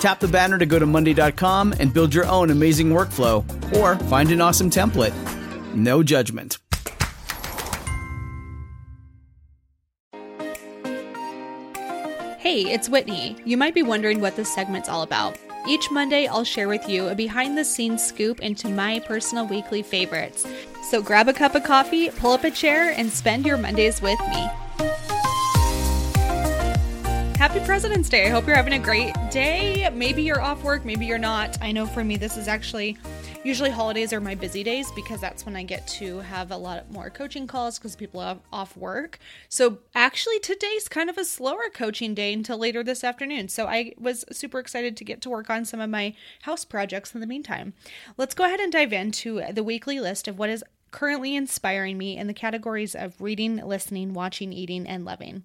Tap the banner to go to Monday.com and build your own amazing workflow or find an awesome template. No judgment. Hey, it's Whitney. You might be wondering what this segment's all about. Each Monday, I'll share with you a behind the scenes scoop into my personal weekly favorites. So grab a cup of coffee, pull up a chair, and spend your Mondays with me. President's Day. I hope you're having a great day. Maybe you're off work, maybe you're not. I know for me, this is actually usually holidays are my busy days because that's when I get to have a lot more coaching calls because people are off work. So actually, today's kind of a slower coaching day until later this afternoon. So I was super excited to get to work on some of my house projects in the meantime. Let's go ahead and dive into the weekly list of what is currently inspiring me in the categories of reading, listening, watching, eating, and loving.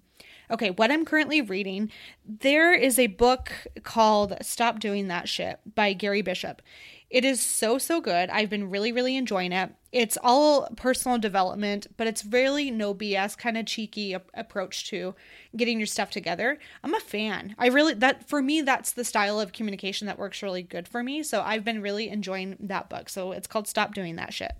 Okay, what I'm currently reading, there is a book called Stop Doing That Shit by Gary Bishop. It is so, so good. I've been really, really enjoying it. It's all personal development, but it's really no BS, kind of cheeky approach to getting your stuff together. I'm a fan. I really, that for me, that's the style of communication that works really good for me. So I've been really enjoying that book. So it's called Stop Doing That Shit.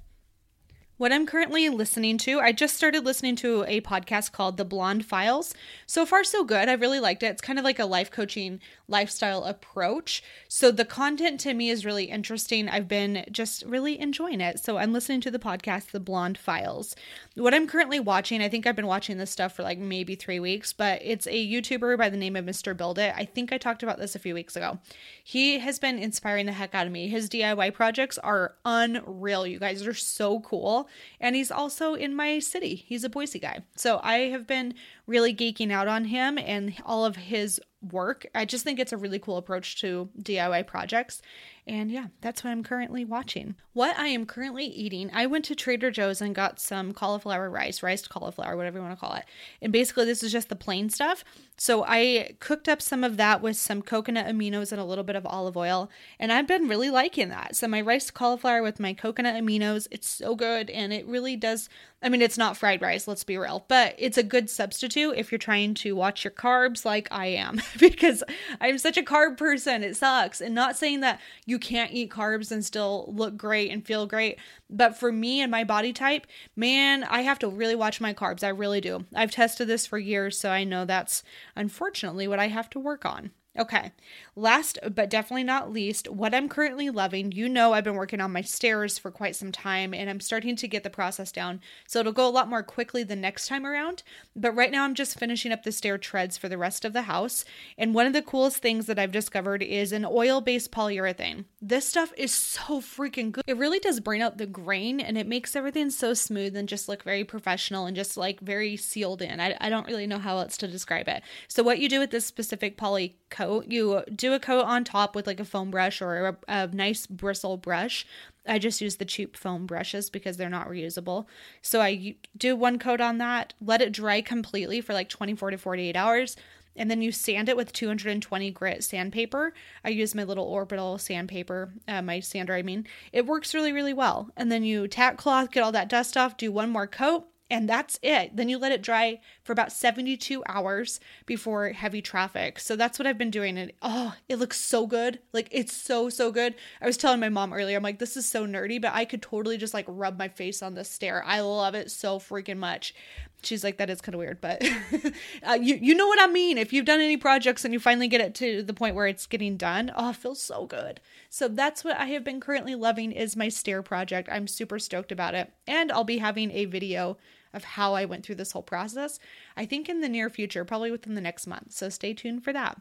What I'm currently listening to, I just started listening to a podcast called The Blonde Files. So far, so good. I really liked it. It's kind of like a life coaching lifestyle approach. So the content to me is really interesting. I've been just really enjoying it. So I'm listening to the podcast, The Blonde Files. What I'm currently watching, I think I've been watching this stuff for like maybe three weeks, but it's a YouTuber by the name of Mr. Build It. I think I talked about this a few weeks ago. He has been inspiring the heck out of me. His DIY projects are unreal. You guys are so cool. And he's also in my city. He's a Boise guy. So I have been really geeking out on him and all of his work. I just think it's a really cool approach to DIY projects. And yeah, that's what I'm currently watching. What I am currently eating, I went to Trader Joe's and got some cauliflower rice, riced cauliflower, whatever you want to call it. And basically, this is just the plain stuff. So I cooked up some of that with some coconut aminos and a little bit of olive oil. And I've been really liking that. So my riced cauliflower with my coconut aminos, it's so good. And it really does. I mean, it's not fried rice, let's be real, but it's a good substitute if you're trying to watch your carbs like I am, because I'm such a carb person. It sucks. And not saying that you can't eat carbs and still look great and feel great, but for me and my body type, man, I have to really watch my carbs. I really do. I've tested this for years, so I know that's unfortunately what I have to work on. Okay, last but definitely not least, what I'm currently loving. You know, I've been working on my stairs for quite some time and I'm starting to get the process down. So it'll go a lot more quickly the next time around. But right now, I'm just finishing up the stair treads for the rest of the house. And one of the coolest things that I've discovered is an oil based polyurethane. This stuff is so freaking good. It really does bring out the grain and it makes everything so smooth and just look very professional and just like very sealed in. I, I don't really know how else to describe it. So, what you do with this specific poly coat. You do a coat on top with like a foam brush or a, a nice bristle brush. I just use the cheap foam brushes because they're not reusable. So I do one coat on that, let it dry completely for like 24 to 48 hours, and then you sand it with 220 grit sandpaper. I use my little orbital sandpaper, uh, my sander, I mean. It works really, really well. And then you tack cloth, get all that dust off, do one more coat, and that's it. Then you let it dry for about 72 hours before heavy traffic. So that's what I've been doing. And oh, it looks so good. Like it's so, so good. I was telling my mom earlier, I'm like, this is so nerdy, but I could totally just like rub my face on the stair. I love it so freaking much. She's like, that is kind of weird, but uh, you you know what I mean. If you've done any projects and you finally get it to the point where it's getting done, oh, it feels so good. So that's what I have been currently loving is my stair project. I'm super stoked about it, and I'll be having a video of how I went through this whole process. I think in the near future, probably within the next month. So stay tuned for that.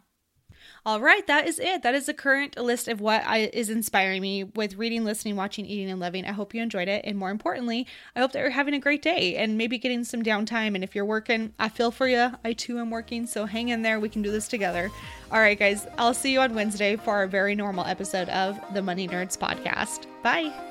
All right, that is it. That is the current list of what I, is inspiring me with reading, listening, watching, eating, and living. I hope you enjoyed it. And more importantly, I hope that you're having a great day and maybe getting some downtime. And if you're working, I feel for you. I too am working. So hang in there. We can do this together. All right, guys, I'll see you on Wednesday for our very normal episode of the Money Nerds podcast. Bye.